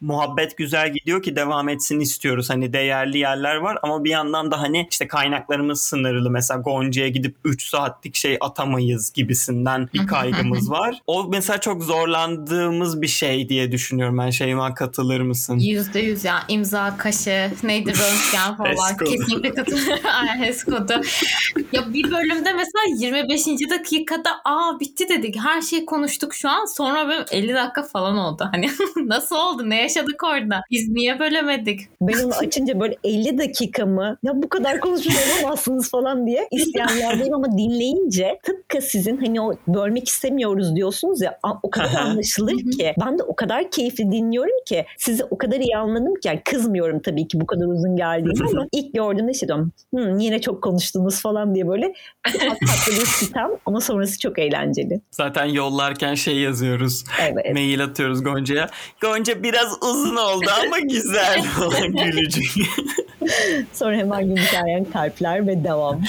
S3: muhabbet güzel gidiyor ki devam etsin istiyoruz. Hani değerli yerler var ama bir yandan da hani işte kaynaklarımız sınırlı. Mesela Gonca'ya gidip 3 saatlik şey atamayız gibisinden bir kaygımız var. O mesela çok zorlandığımız bir şey diye düşünüyorum ben. Şeyma katılır mısın?
S2: Yüzde yüz ya. imza kaşı, neydi röntgen (laughs) falan. Kesinlikle katılıyorum. (laughs) Aynen HES kodu. Ya bir bölümde mesela 25. dakikada aa bitti dedik. Her şeyi konuştuk şu an. Sonra böyle 50 dakika falan oldu. Hani (laughs) nasıl oldu? Ne yaşadık orada? Biz niye bölemedik?
S1: Ben onu açınca böyle 50 dakika mı? Ya bu kadar konuşmuş olamazsınız falan diye isteyenlerdeyim ama dinleyince tıpkı sizin hani o bölmek istemiyoruz diyorsunuz ya o kadar anlaşılır ki. Ben de o kadar keyifli dinliyorum ki sizi o kadar iyi anladım ki yani kızmıyorum tabii ki bu kadar uzun geldiğini ama (laughs) ilk gördüğümde şey diyorum hmm, yine çok konuştunuz falan diye böyle (laughs) tatlı bir sitem ama sonrası çok eğlenceli.
S3: Zaten yollarken şey yazıyoruz.
S1: Evet.
S3: Mail atıyoruz Gonca'ya. Gonca biraz uzun oldu ama güzel (laughs) falan gülücük.
S1: Sonra hemen gülümseyen kalpler ve devam.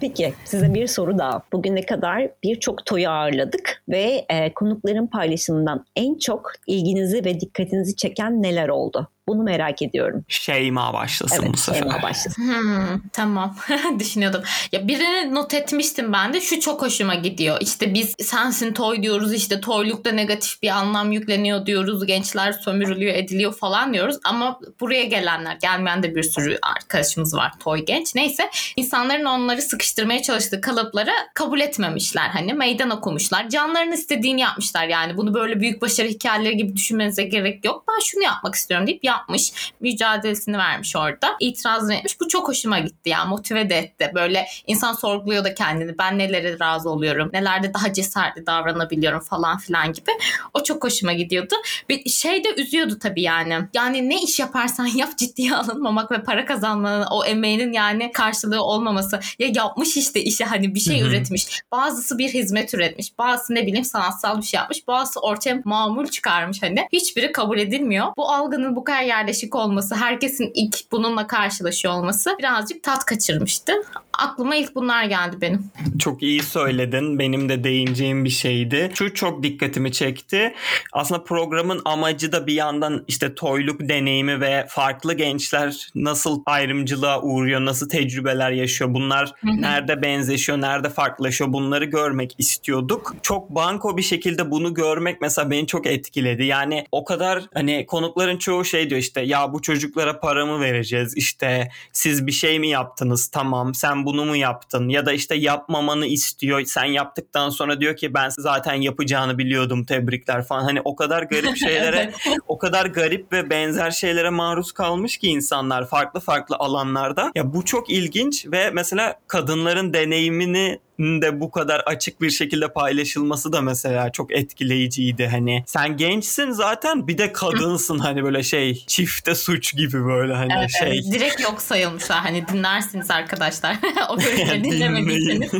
S1: Peki size bir soru daha. Bugüne kadar birçok toyu ağırladık ve e, konukların paylaşımından en çok ilginizi ve dikkatinizi çeken neler oldu? Bunu merak ediyorum.
S3: Şeyma başlasın
S1: evet,
S3: bu sefer.
S1: Şeyma başlasın.
S2: Hmm, tamam (laughs) düşünüyordum. Ya birini not etmiştim ben de şu çok hoşuma gidiyor. İşte biz sensin toy diyoruz işte toylukta negatif bir anlam yükleniyor diyoruz. Gençler sömürülüyor ediliyor falan diyoruz. Ama buraya gelenler gelmeyen de bir sürü arkadaşımız var toy genç. Neyse insanların onları sıkıştırmaya çalıştığı kalıpları kabul etmemişler. Hani meydan okumuşlar. Canlarının istediğini yapmışlar yani. Bunu böyle büyük başarı hikayeleri gibi düşünmenize gerek yok. Ben şunu yapmak istiyorum deyip yapmışlar yapmış. Mücadelesini vermiş orada. İtirazını etmiş. Bu çok hoşuma gitti ya. Motive de etti. Böyle insan sorguluyor da kendini. Ben nelere razı oluyorum. Nelerde daha cesaretli davranabiliyorum falan filan gibi. O çok hoşuma gidiyordu. Bir şey de üzüyordu tabii yani. Yani ne iş yaparsan (laughs) yap ciddiye alınmamak ve para kazanmanın o emeğinin yani karşılığı olmaması. Ya yapmış işte işi hani bir şey üretmiş. Bazısı bir hizmet üretmiş. Bazısı ne bileyim sanatsal bir şey yapmış. Bazısı ortaya mamul çıkarmış hani. Hiçbiri kabul edilmiyor. Bu algının bu kadar yerleşik olması, herkesin ilk bununla karşılaşıyor olması birazcık tat kaçırmıştı. Aklıma ilk bunlar geldi benim.
S3: Çok iyi söyledin. Benim de değineceğim bir şeydi. Şu çok dikkatimi çekti. Aslında programın amacı da bir yandan işte toyluk deneyimi ve farklı gençler nasıl ayrımcılığa uğruyor, nasıl tecrübeler yaşıyor, bunlar nerede benzeşiyor, nerede farklılaşıyor bunları görmek istiyorduk. Çok banko bir şekilde bunu görmek mesela beni çok etkiledi. Yani o kadar hani konukların çoğu şey diyor işte ya bu çocuklara para mı vereceğiz? İşte siz bir şey mi yaptınız? Tamam sen bunu mu yaptın? Ya da işte yapmamanı istiyor. Sen yaptıktan sonra diyor ki ben zaten yapacağını biliyordum tebrikler falan. Hani o kadar garip (laughs) şeylere o kadar garip ve benzer şeylere maruz kalmış ki insanlar farklı farklı alanlarda. Ya bu çok ilginç ve mesela kadınların deneyimini de bu açık açık bir şekilde paylaşılması da mesela çok etkileyiciydi hani. Sen gençsin zaten bir de kadınsın hani böyle şey çifte suç gibi böyle hani
S2: Evet,
S3: şey.
S2: evet. Direkt yok sayılmışlar. Hani dinlersiniz arkadaşlar. (laughs) o bölümleri (laughs) dinlemediyseniz.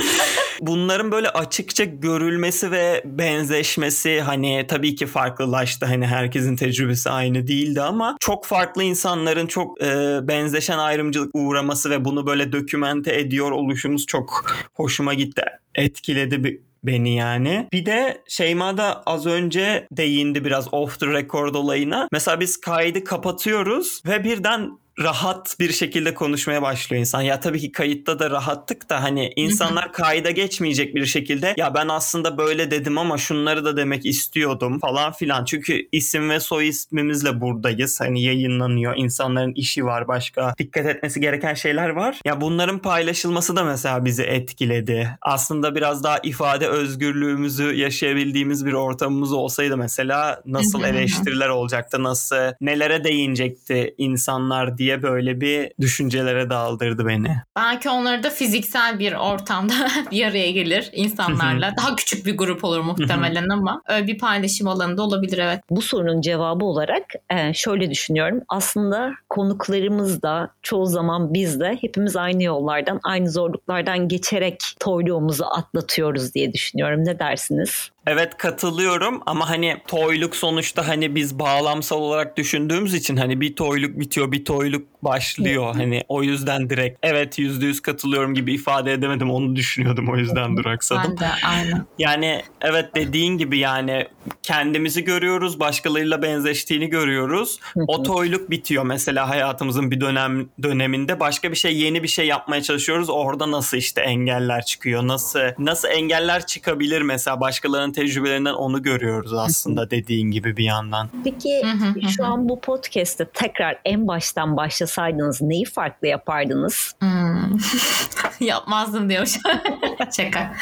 S2: (laughs)
S3: Bunların böyle açıkça görülmesi ve benzeşmesi hani tabii ki farklılaştı. Hani herkesin tecrübesi aynı değildi ama çok farklı insanların çok e, benzeşen ayrımcılık uğraması ve bunu böyle dokümente ediyor oluşumuz çok hoşuma gitti. Etkiledi bir beni yani. Bir de Şeyma da az önce değindi biraz off the record olayına. Mesela biz kaydı kapatıyoruz ve birden rahat bir şekilde konuşmaya başlıyor insan. Ya tabii ki kayıtta da rahattık da hani insanlar kayda geçmeyecek bir şekilde ya ben aslında böyle dedim ama şunları da demek istiyordum falan filan. Çünkü isim ve soy ismimizle buradayız. Hani yayınlanıyor. İnsanların işi var. Başka dikkat etmesi gereken şeyler var. Ya bunların paylaşılması da mesela bizi etkiledi. Aslında biraz daha ifade özgürlüğümüzü yaşayabildiğimiz bir ortamımız olsaydı mesela nasıl eleştiriler olacaktı? Nasıl nelere değinecekti insanlar diye böyle bir düşüncelere daldırdı beni.
S2: Belki onları da fiziksel bir ortamda (laughs) bir araya gelir insanlarla. Daha küçük bir grup olur muhtemelen ama öyle bir paylaşım alanında olabilir evet.
S1: Bu sorunun cevabı olarak e, şöyle düşünüyorum. Aslında konuklarımız da çoğu zaman biz de hepimiz aynı yollardan, aynı zorluklardan geçerek toyluğumuzu atlatıyoruz diye düşünüyorum. Ne dersiniz?
S3: Evet katılıyorum ama hani toyluk sonuçta hani biz bağlamsal olarak düşündüğümüz için hani bir toyluk bitiyor bir toyluk başlıyor. Hani o yüzden direkt evet yüzde yüz katılıyorum gibi ifade edemedim. Onu düşünüyordum o yüzden duraksadım.
S2: Ben de aynen.
S3: Yani evet dediğin gibi yani kendimizi görüyoruz başkalarıyla benzeştiğini görüyoruz. O toyluk bitiyor mesela hayatımızın bir dönem döneminde. Başka bir şey yeni bir şey yapmaya çalışıyoruz. Orada nasıl işte engeller çıkıyor? Nasıl nasıl engeller çıkabilir mesela? Başkalarının tecrübelerinden onu görüyoruz aslında dediğin gibi bir yandan.
S1: Peki şu an bu podcast'te tekrar en baştan başlasaydınız neyi farklı yapardınız?
S2: Hmm. (laughs) Yapmazdım diyor. (laughs) Şaka. (laughs)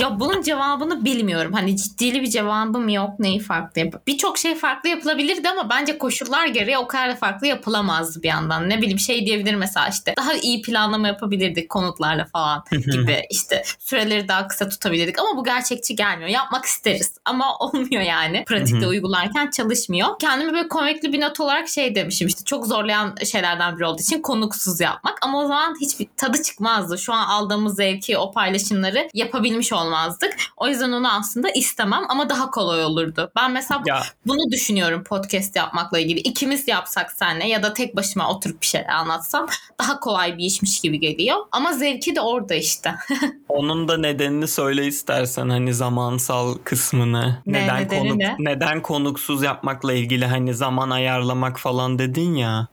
S2: ya bunun cevabını bilmiyorum. Hani ciddili bir cevabım yok. Neyi farklı yap? Birçok şey farklı yapılabilirdi ama bence koşullar gereği o kadar da farklı yapılamazdı bir yandan. Ne bileyim şey diyebilir mesela işte daha iyi planlama yapabilirdik konuklarla falan gibi. işte süreleri daha kısa tutabilirdik ama bu gerçekçi gelmiyor. Yapmak isteriz ama (laughs) olmuyor yani. Pratikte uygularken çalışmıyor. Kendime böyle komikli bir not olarak şey demişim işte çok zorlayan şeylerden biri olduğu için konuksuz yapmak ama o zaman hiçbir tadı çıkmazdı. Şu an aldığımız zevki o paylaşımları yapabilmiş olmazdık. O yüzden onu aslında istemem ama daha kolay olurdu. Ben mesela
S3: Ya
S2: bunu düşünüyorum podcast yapmakla ilgili. İkimiz yapsak senle ya da tek başıma oturup bir şeyler anlatsam daha kolay bir işmiş gibi geliyor. Ama zevki de orada işte. (laughs)
S3: onun da nedenini söyle istersen hani zamansal kısmını.
S2: Ne,
S3: neden konuk
S2: ne?
S3: neden konuksuz yapmakla ilgili hani zaman ayarlamak falan dedin ya.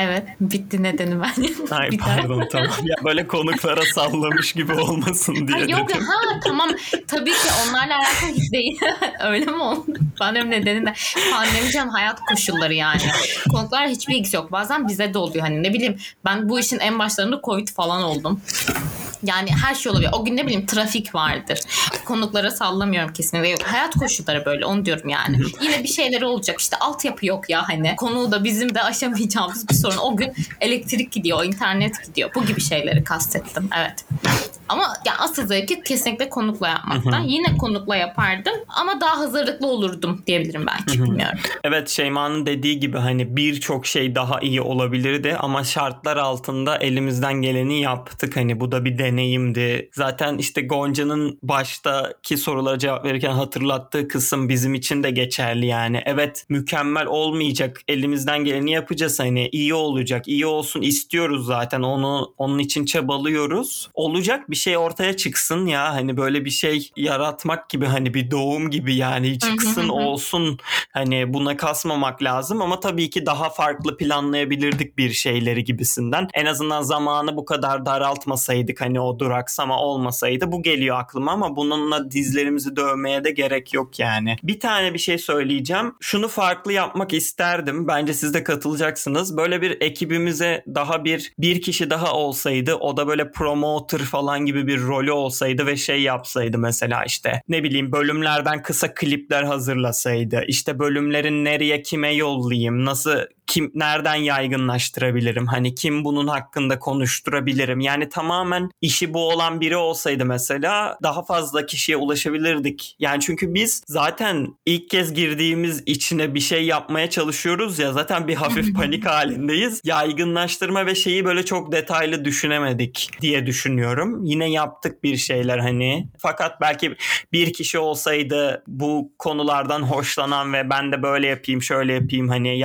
S2: Evet bitti nedeni ben. (laughs)
S3: Ay pardon tamam. Ya böyle konuklara sallamış gibi olmasın diye
S2: Ha, yok
S3: dedim.
S2: ha tamam tabii ki onlarla alakalı hiç değil. (laughs) Öyle mi oldu? Pandemi nedeni de pandemi canım hayat koşulları yani. Konuklar hiçbir ilgisi yok. Bazen bize de oluyor hani ne bileyim ben bu işin en başlarında covid falan oldum. Yani her şey olabilir. O gün ne bileyim trafik vardır. konuklara sallamıyorum kesinlikle. Yok, hayat koşulları böyle onu diyorum yani. Yine bir şeyler olacak işte altyapı yok ya hani. Konuğu da bizim de aşamayacağımız bir sorun. O gün elektrik gidiyor, internet gidiyor. Bu gibi şeyleri kastettim. Evet. Ama ya asıl zevki kesinlikle konukla yapmaktan. Yine konukla yapardım ama daha hazırlıklı olurdum diyebilirim belki bilmiyorum.
S3: Evet Şeyma'nın dediği gibi hani birçok şey daha iyi olabilirdi ama şartlar altında elimizden geleni yaptık. Hani bu da bir deneyimdi. Zaten işte Gonca'nın baştaki sorulara cevap verirken hatırlattığı kısım bizim için de geçerli yani. Evet mükemmel olmayacak. Elimizden geleni yapacağız hani iyi olacak. iyi olsun istiyoruz zaten. Onu onun için çabalıyoruz. Olacak bir şey ortaya çıksın ya hani böyle bir şey yaratmak gibi hani bir doğum gibi yani çıksın olsun hani buna kasmamak lazım ama tabii ki daha farklı planlayabilirdik bir şeyleri gibisinden. En azından zamanı bu kadar daraltmasaydık hani o duraksama olmasaydı bu geliyor aklıma ama bununla dizlerimizi dövmeye de gerek yok yani. Bir tane bir şey söyleyeceğim. Şunu farklı yapmak isterdim. Bence siz de katılacaksınız. Böyle bir ekibimize daha bir bir kişi daha olsaydı o da böyle promoter falan gibi bir rolü olsaydı ve şey yapsaydı mesela işte ne bileyim bölümlerden kısa klipler hazırlasaydı. İşte bölümlerin nereye kime yollayayım, nasıl kim nereden yaygınlaştırabilirim? Hani kim bunun hakkında konuşturabilirim? Yani tamamen işi bu olan biri olsaydı mesela daha fazla kişiye ulaşabilirdik. Yani çünkü biz zaten ilk kez girdiğimiz içine bir şey yapmaya çalışıyoruz ya zaten bir hafif (laughs) panik halindeyiz. Yaygınlaştırma ve şeyi böyle çok detaylı düşünemedik diye düşünüyorum. Yine yaptık bir şeyler hani. Fakat belki bir kişi olsaydı bu konulardan hoşlanan ve ben de böyle yapayım şöyle yapayım hani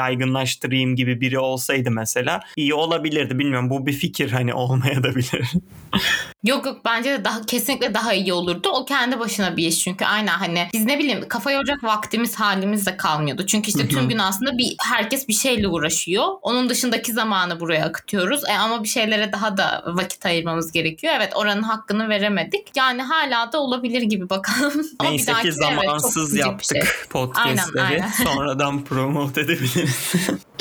S3: yaygınlaştırayım gibi biri olsaydı mesela iyi olabilirdi. Bilmiyorum bu bir fikir hani (laughs) olmaya da bilir.
S2: Yok yok bence de daha kesinlikle daha iyi olurdu. O kendi başına bir iş çünkü aynen hani biz ne bileyim kafa yoracak vaktimiz halimiz de kalmıyordu. Çünkü işte tüm gün aslında bir herkes bir şeyle uğraşıyor. Onun dışındaki zamanı buraya akıtıyoruz. E, ama bir şeylere daha da vakit ayırmamız gerekiyor. Evet oranın hakkını veremedik. Yani hala da olabilir gibi bakalım. (laughs)
S3: Neyse ki zamansız evet, yaptık şey. podcastleri. Aynen, aynen. (laughs) Sonradan promote edebiliriz.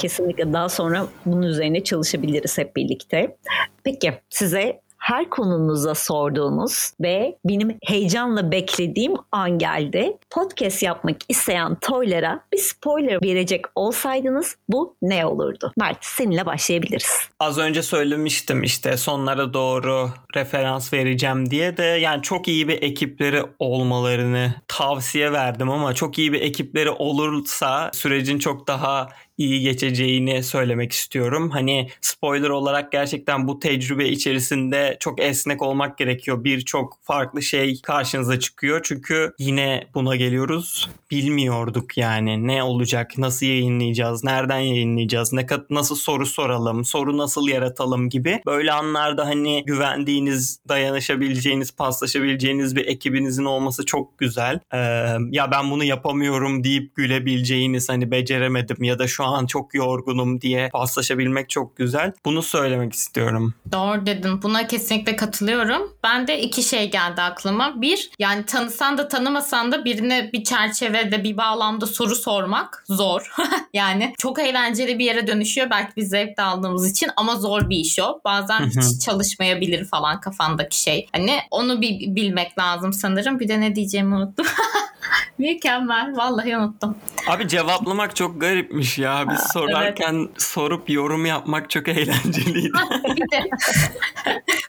S1: Kesinlikle daha sonra bunun üzerine çalışabiliriz hep birlikte. Peki size her konunuza sorduğunuz ve benim heyecanla beklediğim an geldi. Podcast yapmak isteyen Toyler'a bir spoiler verecek olsaydınız bu ne olurdu? Mert seninle başlayabiliriz.
S3: Az önce söylemiştim işte sonlara doğru referans vereceğim diye de yani çok iyi bir ekipleri olmalarını tavsiye verdim ama çok iyi bir ekipleri olursa sürecin çok daha iyi geçeceğini söylemek istiyorum. Hani spoiler olarak gerçekten bu tecrübe içerisinde çok esnek olmak gerekiyor. Birçok farklı şey karşınıza çıkıyor. Çünkü yine buna geliyoruz. Bilmiyorduk yani ne olacak, nasıl yayınlayacağız, nereden yayınlayacağız, ne nasıl soru soralım, soru nasıl yaratalım gibi. Böyle anlarda hani güvendiğiniz, dayanışabileceğiniz, paslaşabileceğiniz bir ekibinizin olması çok güzel. Ee, ya ben bunu yapamıyorum deyip gülebileceğiniz hani beceremedim ya da şu an çok yorgunum diye paslaşabilmek çok güzel. Bunu söylemek istiyorum.
S2: Doğru dedin. Buna kesinlikle katılıyorum. Ben de iki şey geldi aklıma. Bir, yani tanısan da tanımasan da birine bir çerçevede bir bağlamda soru sormak zor. (laughs) yani çok eğlenceli bir yere dönüşüyor. Belki biz zevk de aldığımız için ama zor bir iş o. Bazen hiç çalışmayabilir falan kafandaki şey. Hani onu bir bilmek lazım sanırım. Bir de ne diyeceğimi unuttum. (laughs) Mükemmel. Vallahi unuttum.
S3: Abi cevaplamak çok garipmiş ya. Biz sorarken evet. sorup yorum yapmak çok eğlenceliydi. (laughs)
S2: bir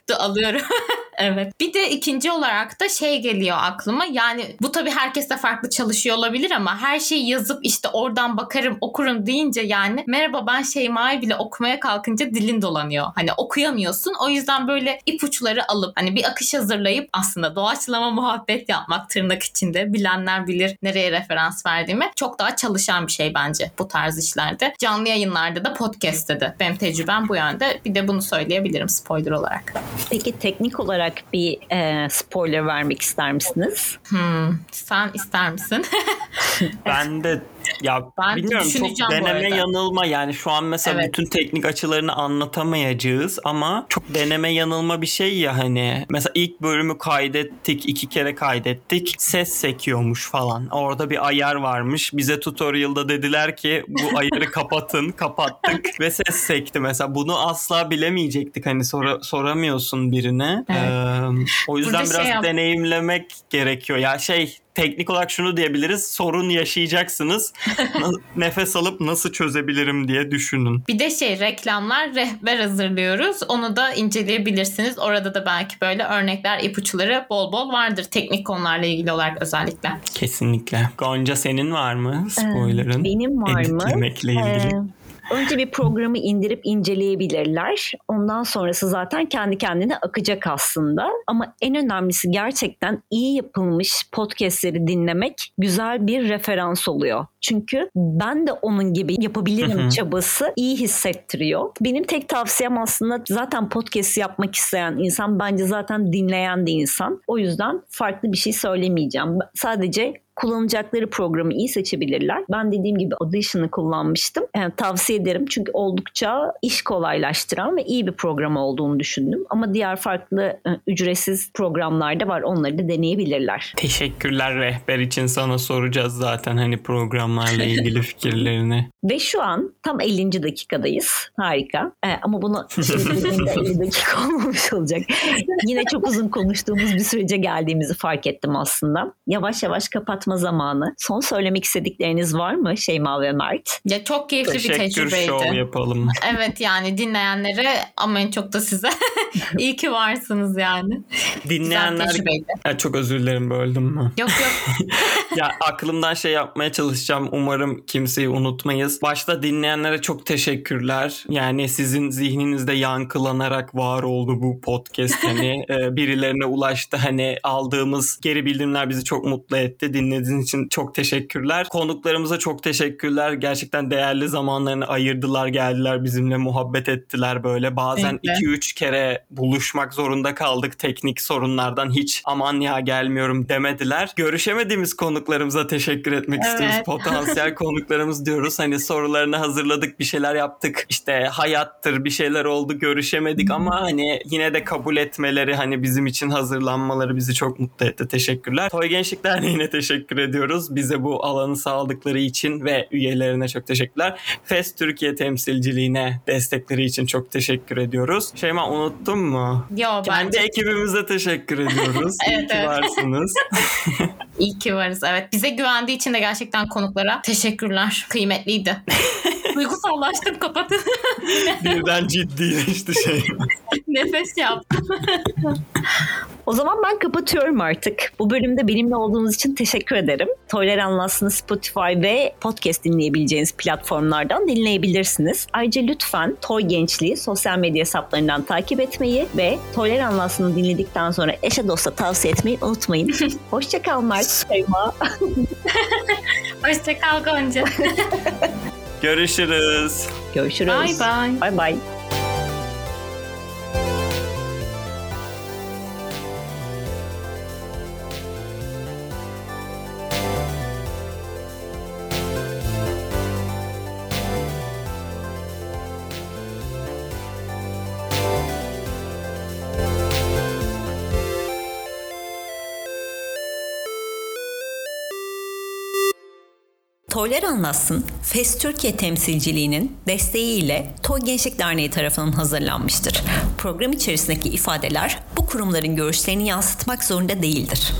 S2: de (laughs) alıyorum. (laughs) evet. Bir de ikinci olarak da şey geliyor aklıma. Yani bu tabii herkes de farklı çalışıyor olabilir ama her şeyi yazıp işte oradan bakarım okurum deyince yani merhaba ben Şeyma'yı bile okumaya kalkınca dilin dolanıyor. Hani okuyamıyorsun. O yüzden böyle ipuçları alıp hani bir akış hazırlayıp aslında doğaçlama muhabbet yapmak tırnak içinde bilenler bilir nereye referans verdiğimi. Çok daha çalışan bir şey bence bu tarz işlerde. Canlı yayınlarda da podcast'te de. Benim tecrübem bu yönde. Bir de bunu söyleyebilirim spoiler olarak.
S1: Peki teknik olarak bir e, spoiler vermek ister misiniz?
S2: Hmm, sen ister misin? (laughs)
S3: ben de Ya
S2: Ben
S3: bilmiyorum çok deneme yanılma yani şu an mesela
S2: Evet.
S3: bütün teknik açılarını anlatamayacağız ama çok deneme yanılma bir şey ya hani. Mesela ilk bölümü kaydettik iki kere kaydettik ses sekiyormuş falan. Orada bir ayar varmış. Bize tutorial'da dediler ki bu ayarı (laughs) kapatın kapattık ve ses sekti mesela. Bunu asla bilemeyecektik hani sora- soramıyorsun birine.
S2: Evet.
S3: Ee, o yüzden
S2: Burada şey
S3: biraz
S2: yap-
S3: deneyimlemek gerekiyor. Ya şey teknik olarak şunu diyebiliriz. Sorun yaşayacaksınız. (laughs) Nefes alıp nasıl çözebilirim diye düşünün.
S2: Bir de şey reklamlar rehber hazırlıyoruz. Onu da inceleyebilirsiniz. Orada da belki böyle örnekler, ipuçları bol bol vardır. Teknik konularla ilgili olarak özellikle.
S3: Kesinlikle. Gonca senin var mı spoiler'ın?
S1: Ee, Benim var mı?
S3: Editlemekle ilgili.
S1: Ee, önce bir programı indirip inceleyebilirler. Ondan sonrası zaten kendi kendine akacak aslında. Ama en önemlisi gerçekten iyi yapılmış podcastleri dinlemek güzel bir referans oluyor. Çünkü ben de onun gibi yapabilirim çabası iyi hissettiriyor. Benim tek tavsiyem aslında zaten podcast yapmak isteyen insan bence zaten dinleyen de insan. O yüzden farklı bir şey söylemeyeceğim. Sadece kullanacakları programı iyi seçebilirler. Ben dediğim gibi Audition'ı kullanmıştım. Yani tavsiye ederim çünkü oldukça iş kolaylaştıran ve iyi bir program olduğunu düşündüm. Ama diğer farklı e, ücretsiz programlar da var. Onları da deneyebilirler.
S3: Teşekkürler rehber için sana soracağız zaten hani programlarla ilgili (laughs) fikirlerini.
S1: Ve şu an tam 50. dakikadayız. Harika. Ee, ama bunu (laughs) şimdi 50 dakika olmamış olacak. Yine çok uzun konuştuğumuz bir sürece geldiğimizi fark ettim aslında. Yavaş yavaş kapatma zamanı. Son söylemek istedikleriniz var mı Şeyma ve Mert?
S2: Ya çok keyifli bir
S3: Teşekkür
S2: tecrübeydi.
S3: show yapalım. (laughs)
S2: Evet yani dinleyenlere ama en çok da size (laughs) iyi ki varsınız yani.
S3: Dinleyenler. Ya çok özür dilerim böldüm mü?
S2: Yok yok (laughs)
S3: ya aklımdan şey yapmaya çalışacağım. Umarım kimseyi unutmayız. Başta dinleyenlere çok teşekkürler. Yani sizin zihninizde yankılanarak var oldu bu podcast. Hani e, birilerine ulaştı. Hani aldığımız geri bildirimler bizi çok mutlu etti. Dinlediğiniz için çok teşekkürler. Konuklarımıza çok teşekkürler. Gerçekten değerli zamanlarını ayırdılar, geldiler bizimle muhabbet ettiler böyle. Bazen
S2: Kesinlikle.
S3: 2-3 kere buluşmak zorunda kaldık teknik sorunlardan. Hiç aman ya gelmiyorum demediler. Görüşemediğimiz konuklarımıza teşekkür etmek
S2: Evet.
S3: istiyoruz. (laughs) Potansiyel konuklarımız diyoruz. Hani sorularını hazırladık, bir şeyler yaptık. İşte hayattır, bir şeyler oldu, görüşemedik ama hani yine de kabul etmeleri, hani bizim için hazırlanmaları bizi çok mutlu etti. Teşekkürler. Toy Gençlik Derneği'ne (laughs) teşekkür ediyoruz. Bize bu alanı sağladıkları için ve üyelerine çok teşekkürler. FES Türkiye temsilciliğine destekleri için çok teşekkür ediyoruz. Şeyma unuttun mu?
S2: Yo
S3: Kendi
S2: bence
S3: ekibimize teşekkür ediyoruz. (laughs) İyi
S2: Evet,
S3: ki
S2: evet.
S3: varsınız. (laughs)
S2: iyi ki varız. Evet bize güvendiği için de gerçekten konuklara teşekkürler. Kıymetliydi. (laughs) Duygusallaştım kapatın.
S3: Birden ciddileşti şey.
S2: Nefes yaptım.
S1: O zaman ben kapatıyorum artık. Bu bölümde benimle olduğunuz için teşekkür ederim. Toylar Anlatsın'ı Spotify ve podcast dinleyebileceğiniz platformlardan dinleyebilirsiniz. Ayrıca lütfen Toy Gençliği sosyal medya hesaplarından takip etmeyi ve Toylar Anlatsın'ı dinledikten sonra eşe dosta tavsiye etmeyi unutmayın. Hoşçakal Mert, Şeyma.
S2: Hoşçakal Gonca.
S3: Görüşürüz.
S1: Görüşürüz.
S2: Bye bye.
S1: Bye bye. Toylar Anlatsın, FES Türkiye temsilciliğinin desteğiyle Toy Gençlik Derneği tarafından hazırlanmıştır. Program içerisindeki ifadeler bu kurumların görüşlerini yansıtmak zorunda değildir.